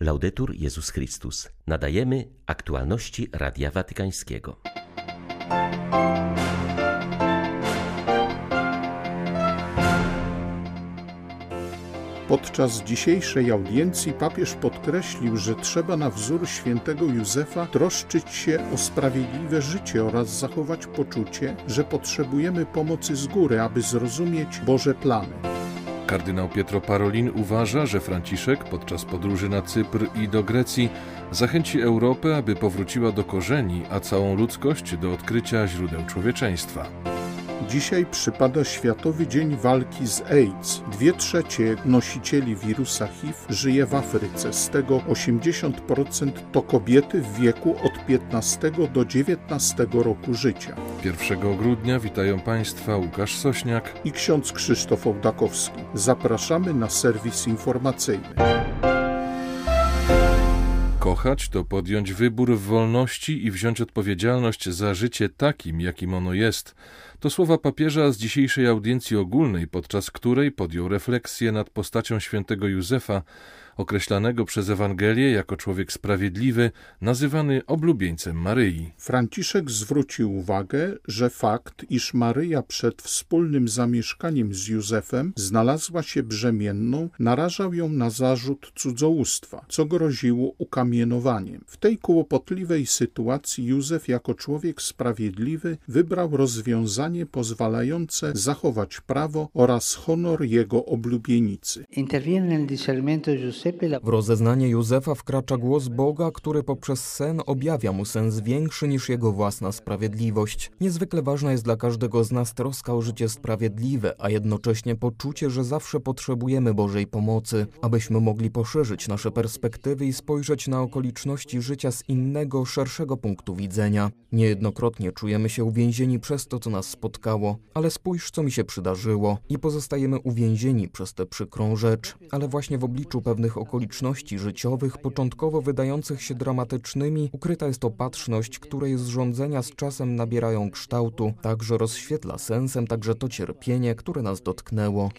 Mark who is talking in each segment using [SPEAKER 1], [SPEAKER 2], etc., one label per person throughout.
[SPEAKER 1] Laudetur Jezus Chrystus. Nadajemy aktualności Radia Watykańskiego.
[SPEAKER 2] Podczas dzisiejszej audiencji papież podkreślił, że trzeba na wzór świętego Józefa troszczyć się o sprawiedliwe życie oraz zachować poczucie, że potrzebujemy pomocy z góry, aby zrozumieć Boże plany.
[SPEAKER 3] Kardynał Pietro Parolin uważa, że Franciszek podczas podróży na Cypr i do Grecji zachęci Europę, aby powróciła do korzeni, a całą ludzkość do odkrycia źródeł człowieczeństwa.
[SPEAKER 2] Dzisiaj przypada Światowy Dzień Walki z AIDS. Dwie trzecie nosicieli wirusa HIV żyje w Afryce, z tego 80% to kobiety w wieku od 15 do 19 roku życia.
[SPEAKER 3] 1 grudnia witają Państwa Łukasz Sośniak
[SPEAKER 2] i ksiądz Krzysztof Ołdakowski. Zapraszamy na serwis informacyjny.
[SPEAKER 3] Kochać to podjąć wybór w wolności i wziąć odpowiedzialność za życie takim, jakim ono jest. To słowa papieża z dzisiejszej audiencji ogólnej, podczas której podjął refleksję nad postacią świętego Józefa, określanego przez Ewangelię jako człowiek sprawiedliwy, nazywany oblubieńcem Maryi.
[SPEAKER 2] Franciszek zwrócił uwagę, że fakt, iż Maryja przed wspólnym zamieszkaniem z Józefem znalazła się brzemienną, narażał ją na zarzut cudzołóstwa, co groziło ukamienowaniem. W tej kłopotliwej sytuacji Józef jako człowiek sprawiedliwy wybrał rozwiązanie pozwalające zachować prawo oraz honor jego oblubienicy.
[SPEAKER 4] W rozeznanie Józefa wkracza głos Boga, który poprzez sen objawia mu sens większy niż jego własna sprawiedliwość. Niezwykle ważna jest dla każdego z nas troska o życie sprawiedliwe, a jednocześnie poczucie, że zawsze potrzebujemy Bożej pomocy, abyśmy mogli poszerzyć nasze perspektywy i spojrzeć na okoliczności życia z innego, szerszego punktu widzenia. Niejednokrotnie czujemy się uwięzieni przez to, co nas spotkało, ale spójrz, co mi się przydarzyło i pozostajemy uwięzieni przez tę przykrą rzecz, ale właśnie w obliczu pewnych okoliczności życiowych, początkowo wydających się dramatycznymi, ukryta jest opatrzność, której zrządzenia z czasem nabierają kształtu, także rozświetla sensem także to cierpienie, które nas dotknęło.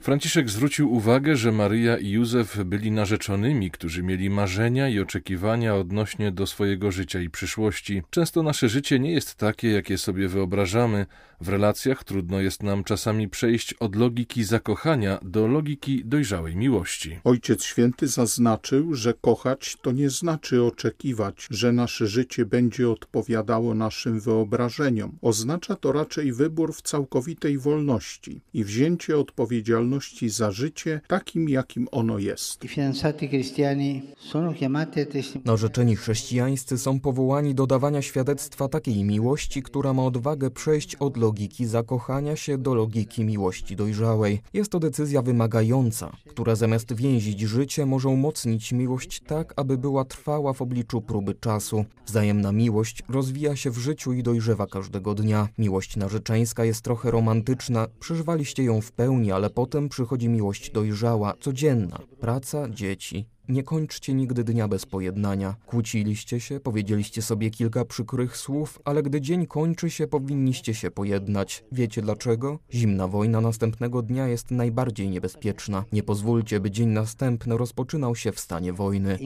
[SPEAKER 3] Franciszek zwrócił uwagę, że Maryja i Józef byli narzeczonymi, którzy mieli marzenia i oczekiwania odnośnie do swojego życia i przyszłości. Często nasze życie nie jest takie, jakie sobie wyobrażamy. W relacjach trudno jest nam czasami przejść od logiki zakochania do logiki dojrzałej miłości.
[SPEAKER 2] Ojciec Święty zaznaczył, że kochać to nie znaczy oczekiwać, że nasze życie będzie odpowiadało naszym wyobrażeniom. Oznacza to raczej wybór w całkowitej wolności i wzięcie odpowiedzialności za życie takim, jakim ono jest.
[SPEAKER 4] Narzeczeni chrześcijańscy są powołani do dawania świadectwa takiej miłości, która ma odwagę przejść od logiki zakochania się do logiki miłości dojrzałej. Jest to decyzja wymagająca, która zamiast więzić życie może umocnić miłość tak, aby była trwała w obliczu próby czasu. Wzajemna miłość rozwija się w życiu i dojrzewa każdego dnia. Miłość narzeczeńska jest trochę romantyczna, przeżywaliście ją w pełni, ale potem przychodzi miłość dojrzała, codzienna. Praca, dzieci, nie kończcie nigdy dnia bez pojednania. Kłóciliście się, powiedzieliście sobie kilka przykrych słów, ale gdy dzień kończy się, powinniście się pojednać. Wiecie dlaczego? Zimna wojna następnego dnia jest najbardziej niebezpieczna. Nie pozwólcie, by dzień następny rozpoczynał się w stanie wojny.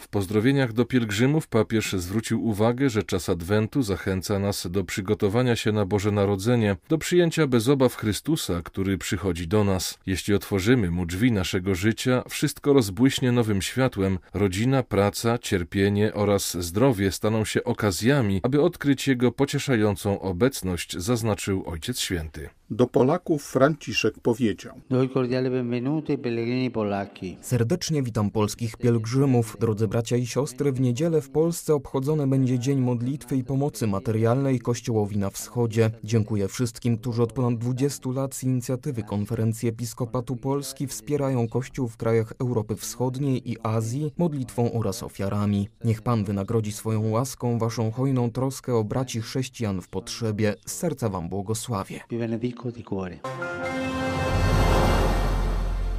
[SPEAKER 3] W pozdrowieniach do pielgrzymów papież zwrócił uwagę, że czas Adwentu zachęca nas do przygotowania się na Boże Narodzenie, do przyjęcia bez obaw Chrystusa, który przychodzi do nas. Jeśli otworzymy mu drzwi naszego życia, wszystko rozbudzi błyśnie nowym światłem, rodzina, praca, cierpienie oraz zdrowie staną się okazjami, aby odkryć Jego pocieszającą obecność, zaznaczył Ojciec Święty.
[SPEAKER 2] Do Polaków Franciszek powiedział:
[SPEAKER 4] Serdecznie witam polskich pielgrzymów. Drodzy bracia i siostry, w niedzielę w Polsce obchodzony będzie Dzień Modlitwy i Pomocy Materialnej Kościołowi na Wschodzie. Dziękuję wszystkim, którzy od ponad 20 lat z inicjatywy Konferencji Episkopatu Polski wspierają Kościół w krajach Europy Wschodniej i Azji modlitwą oraz ofiarami. Niech Pan wynagrodzi swoją łaską waszą hojną troskę o braci chrześcijan w potrzebie. Z serca wam błogosławię. di cuore.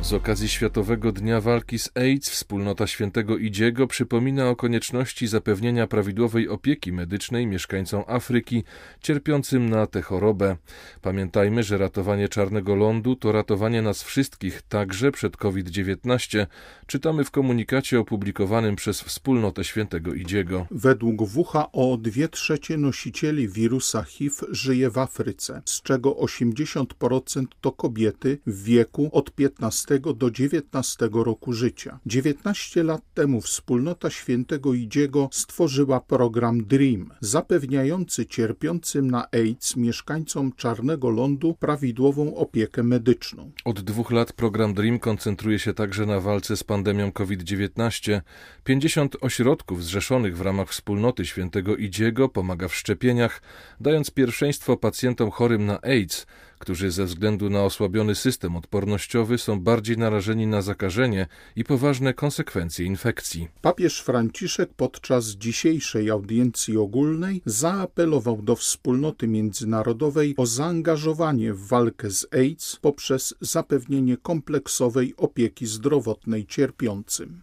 [SPEAKER 3] Z okazji Światowego Dnia Walki z AIDS wspólnota świętego Idziego przypomina o konieczności zapewnienia prawidłowej opieki medycznej mieszkańcom Afryki cierpiącym na tę chorobę. Pamiętajmy, że ratowanie czarnego lądu to ratowanie nas wszystkich, także przed COVID-19, czytamy w komunikacie opublikowanym przez wspólnotę świętego Idziego.
[SPEAKER 2] Według WHO dwie trzecie nosicieli wirusa HIV żyje w Afryce, z czego 80% to kobiety w wieku od 15 do 19 roku życia. 19 lat temu wspólnota świętego Idziego stworzyła program DREAM, zapewniający cierpiącym na AIDS mieszkańcom Czarnego Lądu prawidłową opiekę medyczną.
[SPEAKER 3] Od dwóch lat program DREAM koncentruje się także na walce z pandemią COVID-19. 50 ośrodków zrzeszonych w ramach wspólnoty świętego Idziego pomaga w szczepieniach, dając pierwszeństwo pacjentom chorym na AIDS, którzy ze względu na osłabiony system odpornościowy są bardziej narażeni na zakażenie i poważne konsekwencje infekcji.
[SPEAKER 2] Papież Franciszek podczas dzisiejszej audiencji ogólnej zaapelował do wspólnoty międzynarodowej o zaangażowanie w walkę z AIDS poprzez zapewnienie kompleksowej opieki zdrowotnej cierpiącym.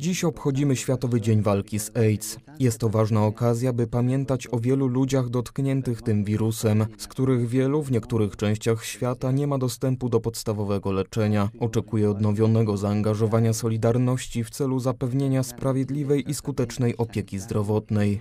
[SPEAKER 4] Dziś obchodzimy Światowy Dzień Walki z AIDS. Jest to ważna okazja, by pamiętać o wielu ludziach dotkniętych tym wirusem, z których wielu w niektórych częściach świata nie ma dostępu do podstawowego leczenia. Oczekuję odnowionego zaangażowania Solidarności w celu zapewnienia sprawiedliwej i skutecznej opieki zdrowotnej.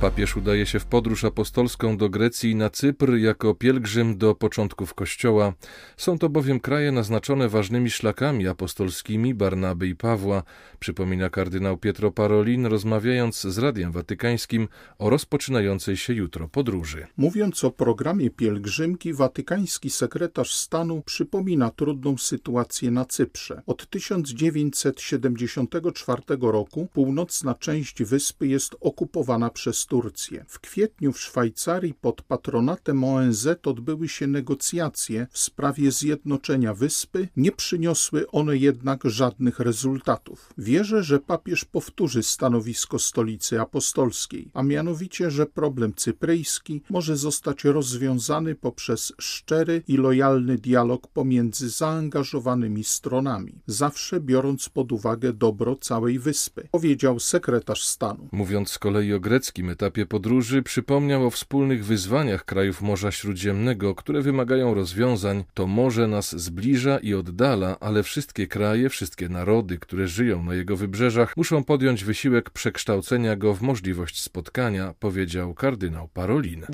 [SPEAKER 3] Papież udaje się w podróż apostolską do Grecji na Cypr jako pielgrzym do początków Kościoła. Są to bowiem kraje naznaczone ważnymi szlakami apostolskimi Barnaby i Pawła, przypomina kardynał Pietro Parolin, rozmawiając z Radiem Watykańskim o rozpoczynającej się jutro podróży.
[SPEAKER 2] Mówiąc o programie pielgrzymki, watykański sekretarz stanu przypomina trudną sytuację na Cyprze. Od 1974 roku północna część wyspy jest okupowana przez Turcję. W kwietniu w Szwajcarii pod patronatem ONZ odbyły się negocjacje w sprawie zjednoczenia wyspy, nie przyniosły one jednak żadnych rezultatów. Wierzę, że papież powtórzy stanowisko stolicy apostolskiej, a mianowicie, że problem cypryjski może zostać rozwiązany poprzez szczery i lojalny dialog pomiędzy zaangażowanymi stronami, zawsze biorąc pod uwagę dobro całej wyspy, powiedział sekretarz stanu.
[SPEAKER 3] Mówiąc z kolei o greckim etapie podróży przypomniał o wspólnych wyzwaniach krajów Morza Śródziemnego, które wymagają rozwiązań. To morze nas zbliża i oddala, ale wszystkie kraje, wszystkie narody, które żyją na jego wybrzeżach, muszą podjąć wysiłek przekształcenia go w możliwość spotkania, powiedział kardynał Parolin.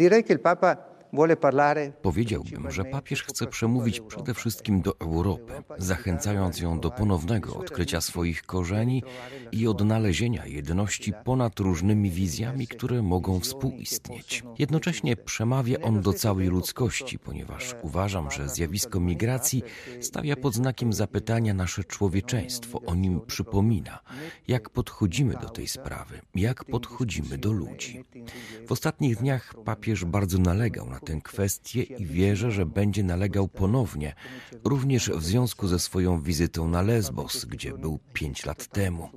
[SPEAKER 5] Powiedziałbym, że papież chce przemówić przede wszystkim do Europy, zachęcając ją do ponownego odkrycia swoich korzeni i odnalezienia jedności ponad różnymi wizjami, które mogą współistnieć. Jednocześnie przemawia on do całej ludzkości, ponieważ uważam, że zjawisko migracji stawia pod znakiem zapytania nasze człowieczeństwo, o nim przypomina, jak podchodzimy do tej sprawy, jak podchodzimy do ludzi. W ostatnich dniach papież bardzo nalegał na tę kwestię i wierzę, że będzie nalegał ponownie, również w związku ze swoją wizytą na Lesbos, gdzie był pięć lat temu.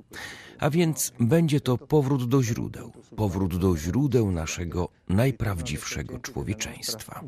[SPEAKER 5] A więc będzie to powrót do źródeł, powrót do źródeł naszego najprawdziwszego człowieczeństwa.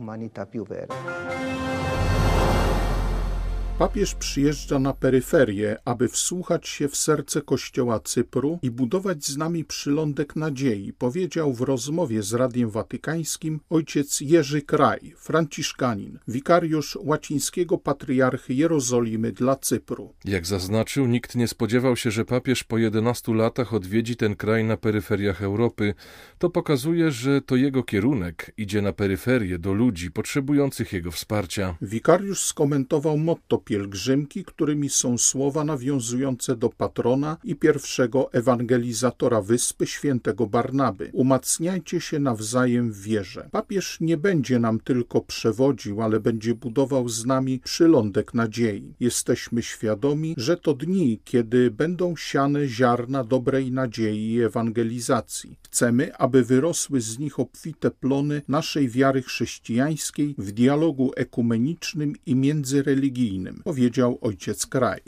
[SPEAKER 2] Papież przyjeżdża na peryferię, aby wsłuchać się w serce kościoła Cypru i budować z nami przylądek nadziei, powiedział w rozmowie z Radiem Watykańskim ojciec Jerzy Kraj, franciszkanin, wikariusz łacińskiego patriarchy Jerozolimy dla Cypru.
[SPEAKER 3] Jak zaznaczył, nikt nie spodziewał się, że papież po 11 latach odwiedzi ten kraj na peryferiach Europy. To pokazuje, że to jego kierunek idzie na peryferię do ludzi potrzebujących jego wsparcia.
[SPEAKER 2] Wikariusz skomentował motto pielgrzymki, którymi są słowa nawiązujące do patrona i pierwszego ewangelizatora wyspy świętego Barnaby. Umacniajcie się nawzajem w wierze. Papież nie będzie nam tylko przewodził, ale będzie budował z nami przylądek nadziei. Jesteśmy świadomi, że to dni, kiedy będą siane ziarna dobrej nadziei i ewangelizacji. Chcemy, aby wyrosły z nich obfite plony naszej wiary chrześcijańskiej w dialogu ekumenicznym i międzyreligijnym powiedział ojciec kraj.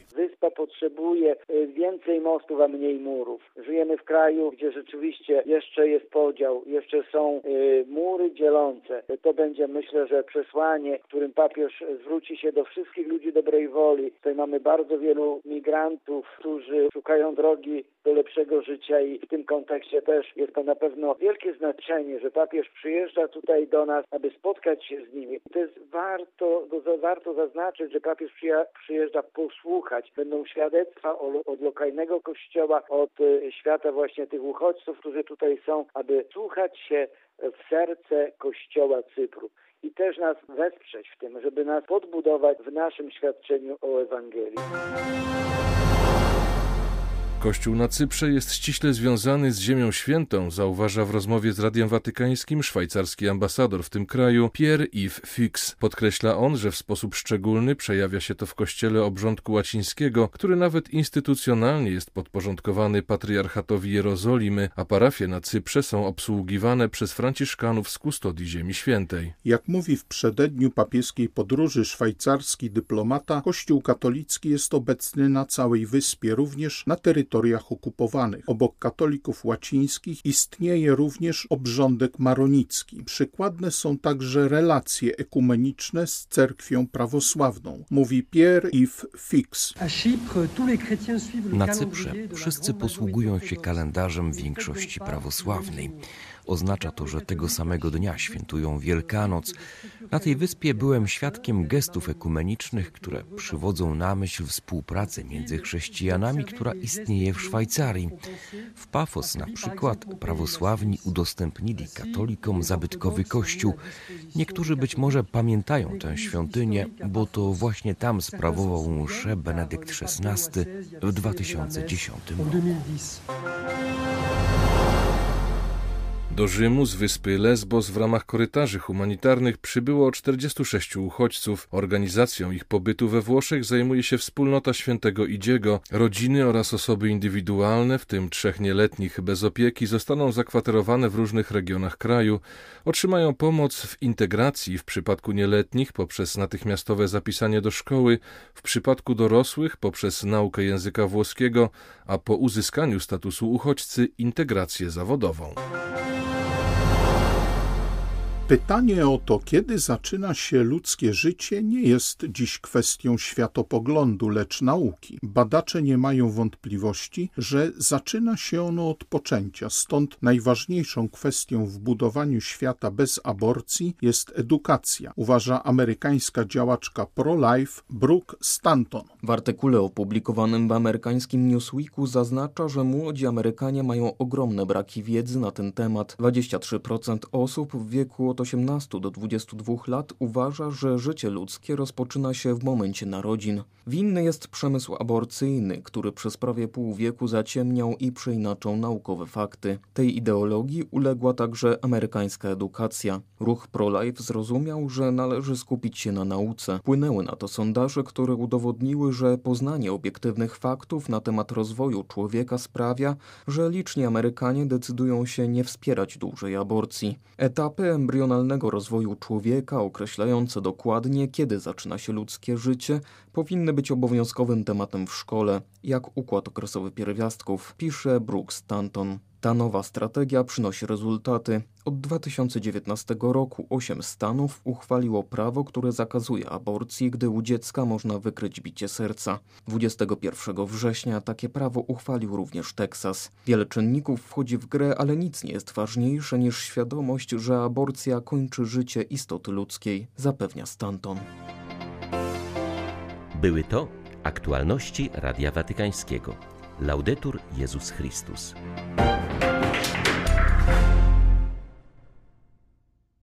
[SPEAKER 6] Potrzebuje y, więcej mostów, a mniej murów. Żyjemy w kraju, gdzie rzeczywiście jeszcze jest podział, jeszcze są y, mury dzielące. To będzie myślę, że przesłanie, którym papież zwróci się do wszystkich ludzi dobrej woli. Tutaj mamy bardzo wielu migrantów, którzy szukają drogi do lepszego życia i w tym kontekście też jest to na pewno wielkie znaczenie, że papież przyjeżdża tutaj do nas, aby spotkać się z nimi. To jest warto, warto zaznaczyć, że papież przyjeżdża posłuchać. Będą świadectwa od lokalnego kościoła, od e, świata właśnie tych uchodźców, którzy tutaj są, aby słuchać się w serce kościoła Cypru i też nas wesprzeć w tym, żeby nas podbudować w naszym świadczeniu o Ewangelii.
[SPEAKER 3] Kościół na Cyprze jest ściśle związany z Ziemią Świętą, zauważa w rozmowie z Radiem Watykańskim szwajcarski ambasador w tym kraju Pierre-Yves Fix. Podkreśla on, że w sposób szczególny przejawia się to w kościele obrządku łacińskiego, który nawet instytucjonalnie jest podporządkowany patriarchatowi Jerozolimy, a parafie na Cyprze są obsługiwane przez franciszkanów z kustodii Ziemi Świętej.
[SPEAKER 2] Jak mówi w przededniu papieskiej podróży szwajcarski dyplomata, Kościół katolicki jest obecny na całej wyspie, również na terytorium terytoriach okupowanych. Obok katolików łacińskich istnieje również obrządek maronicki. Przykładne są także relacje ekumeniczne z cerkwią prawosławną, mówi Pierre-Yves Fix.
[SPEAKER 5] Na Cyprze wszyscy posługują się kalendarzem większości prawosławnej. Oznacza to, że tego samego dnia świętują Wielkanoc. Na tej wyspie byłem świadkiem gestów ekumenicznych, które przywodzą na myśl współpracę między chrześcijanami, która istnieje w Szwajcarii. W Pafos na przykład prawosławni udostępnili katolikom zabytkowy kościół. Niektórzy być może pamiętają tę świątynię, bo to właśnie tam sprawował mszę Benedykt XVI w 2010 roku.
[SPEAKER 3] Do Rzymu z wyspy Lesbos w ramach korytarzy humanitarnych przybyło 46 uchodźców. Organizacją ich pobytu we Włoszech zajmuje się wspólnota świętego Idziego. Rodziny oraz osoby indywidualne, w tym trzech nieletnich bez opieki, zostaną zakwaterowane w różnych regionach kraju. Otrzymają pomoc w integracji w przypadku nieletnich poprzez natychmiastowe zapisanie do szkoły, w przypadku dorosłych poprzez naukę języka włoskiego, a po uzyskaniu statusu uchodźcy integrację zawodową.
[SPEAKER 2] Pytanie o to, kiedy zaczyna się ludzkie życie, nie jest dziś kwestią światopoglądu, lecz nauki. Badacze nie mają wątpliwości, że zaczyna się ono od poczęcia, stąd najważniejszą kwestią w budowaniu świata bez aborcji jest edukacja, uważa amerykańska działaczka pro-life Brooke Stanton.
[SPEAKER 4] W artykule opublikowanym w amerykańskim Newsweeku zaznacza, że młodzi Amerykanie mają ogromne braki wiedzy na ten temat. 23% osób w wieku od 18 do 22 lat uważa, że życie ludzkie rozpoczyna się w momencie narodzin. Winny jest przemysł aborcyjny, który przez prawie pół wieku zaciemniał i przeinaczał naukowe fakty. Tej ideologii uległa także amerykańska edukacja. Ruch pro-life zrozumiał, że należy skupić się na nauce. Płynęły na to sondaże, które udowodniły, że poznanie obiektywnych faktów na temat rozwoju człowieka sprawia, że liczni Amerykanie decydują się nie wspierać dłużej aborcji. Etapy embrionalne rozwoju człowieka, określające dokładnie, kiedy zaczyna się ludzkie życie, powinny być obowiązkowym tematem w szkole, jak układ okresowy pierwiastków, pisze Brooks Stanton. Ta nowa strategia przynosi rezultaty. Od 2019 roku osiem stanów uchwaliło prawo, które zakazuje aborcji, gdy u dziecka można wykryć bicie serca. 21 września takie prawo uchwalił również Teksas. Wiele czynników wchodzi w grę, ale nic nie jest ważniejsze niż świadomość, że aborcja kończy życie istoty ludzkiej, zapewnia Stanton.
[SPEAKER 1] Były to aktualności Radia Watykańskiego. Laudetur Jezus Chrystus.